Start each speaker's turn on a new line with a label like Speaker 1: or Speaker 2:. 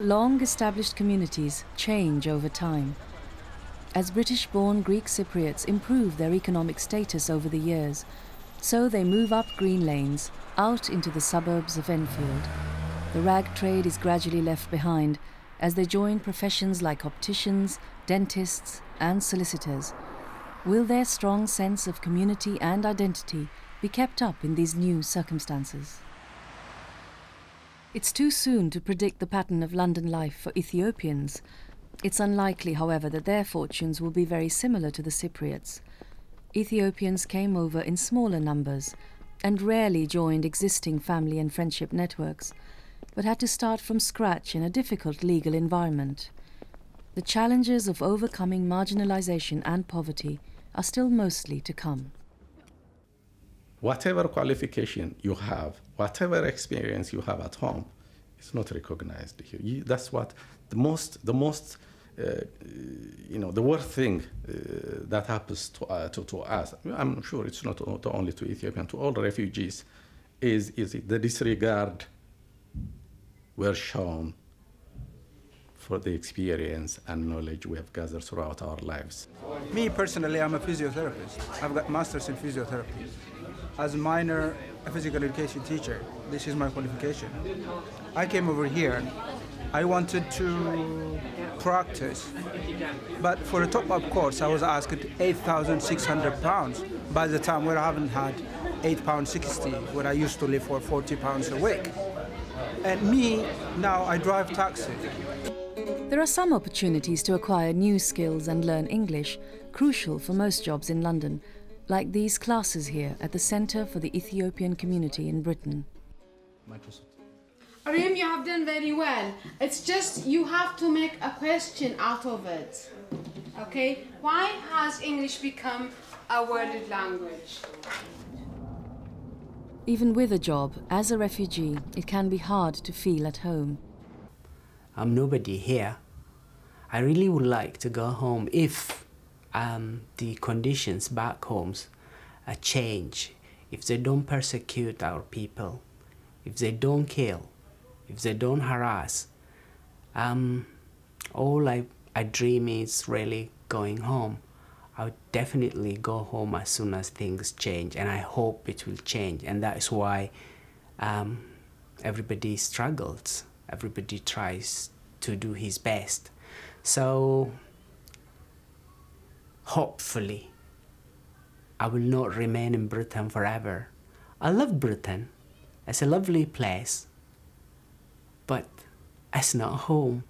Speaker 1: Long established communities change over time. As British born Greek Cypriots improve their economic status over the years, so they move up Green Lanes, out into the suburbs of Enfield. The rag trade is gradually left behind as they join professions like opticians, dentists, and solicitors. Will their strong sense of community and identity be kept up in these new circumstances? It's too soon to predict the pattern of London life for Ethiopians. It's unlikely, however, that their fortunes will be very similar to the Cypriots. Ethiopians came over in smaller numbers and rarely joined existing family and friendship networks, but had to start from scratch in a difficult legal environment. The challenges of overcoming marginalization and poverty are still mostly to come.
Speaker 2: Whatever qualification you have, whatever experience you have at home, it's not recognized here. You, that's what the most, the most, uh, you know, the worst thing uh, that happens to, uh, to, to, us. I'm sure it's not, only to Ethiopian, to all refugees, is, is the disregard we're shown for the experience and knowledge we have gathered throughout our lives.
Speaker 3: Me personally, I'm a physiotherapist. I've got masters in physiotherapy. As a minor a physical education teacher, this is my qualification. I came over here. I wanted to practice, but for a top-up course, I was asked 8,600 pounds. By the time where I haven't had 8 pounds 60, where I used to live for 40 pounds a week. And me, now I drive taxi.
Speaker 1: There are some opportunities to acquire new skills and learn English, crucial for most jobs in London, like these classes here at the Centre for the Ethiopian Community in Britain.
Speaker 4: Arim, you have done very well. It's just you have to make a question out of it. Okay? Why has English become a world language?
Speaker 1: Even with a job, as a refugee, it can be hard to feel at home.
Speaker 5: I'm nobody here. I really would like to go home if um, the conditions back homes uh, change, if they don't persecute our people, if they don't kill, if they don't harass. Um, all I, I dream is really going home. I would definitely go home as soon as things change, and I hope it will change. And that is why um, everybody struggles. Everybody tries to do his best. So, hopefully, I will not remain in Britain forever. I love Britain. It's a lovely place, but it's not home.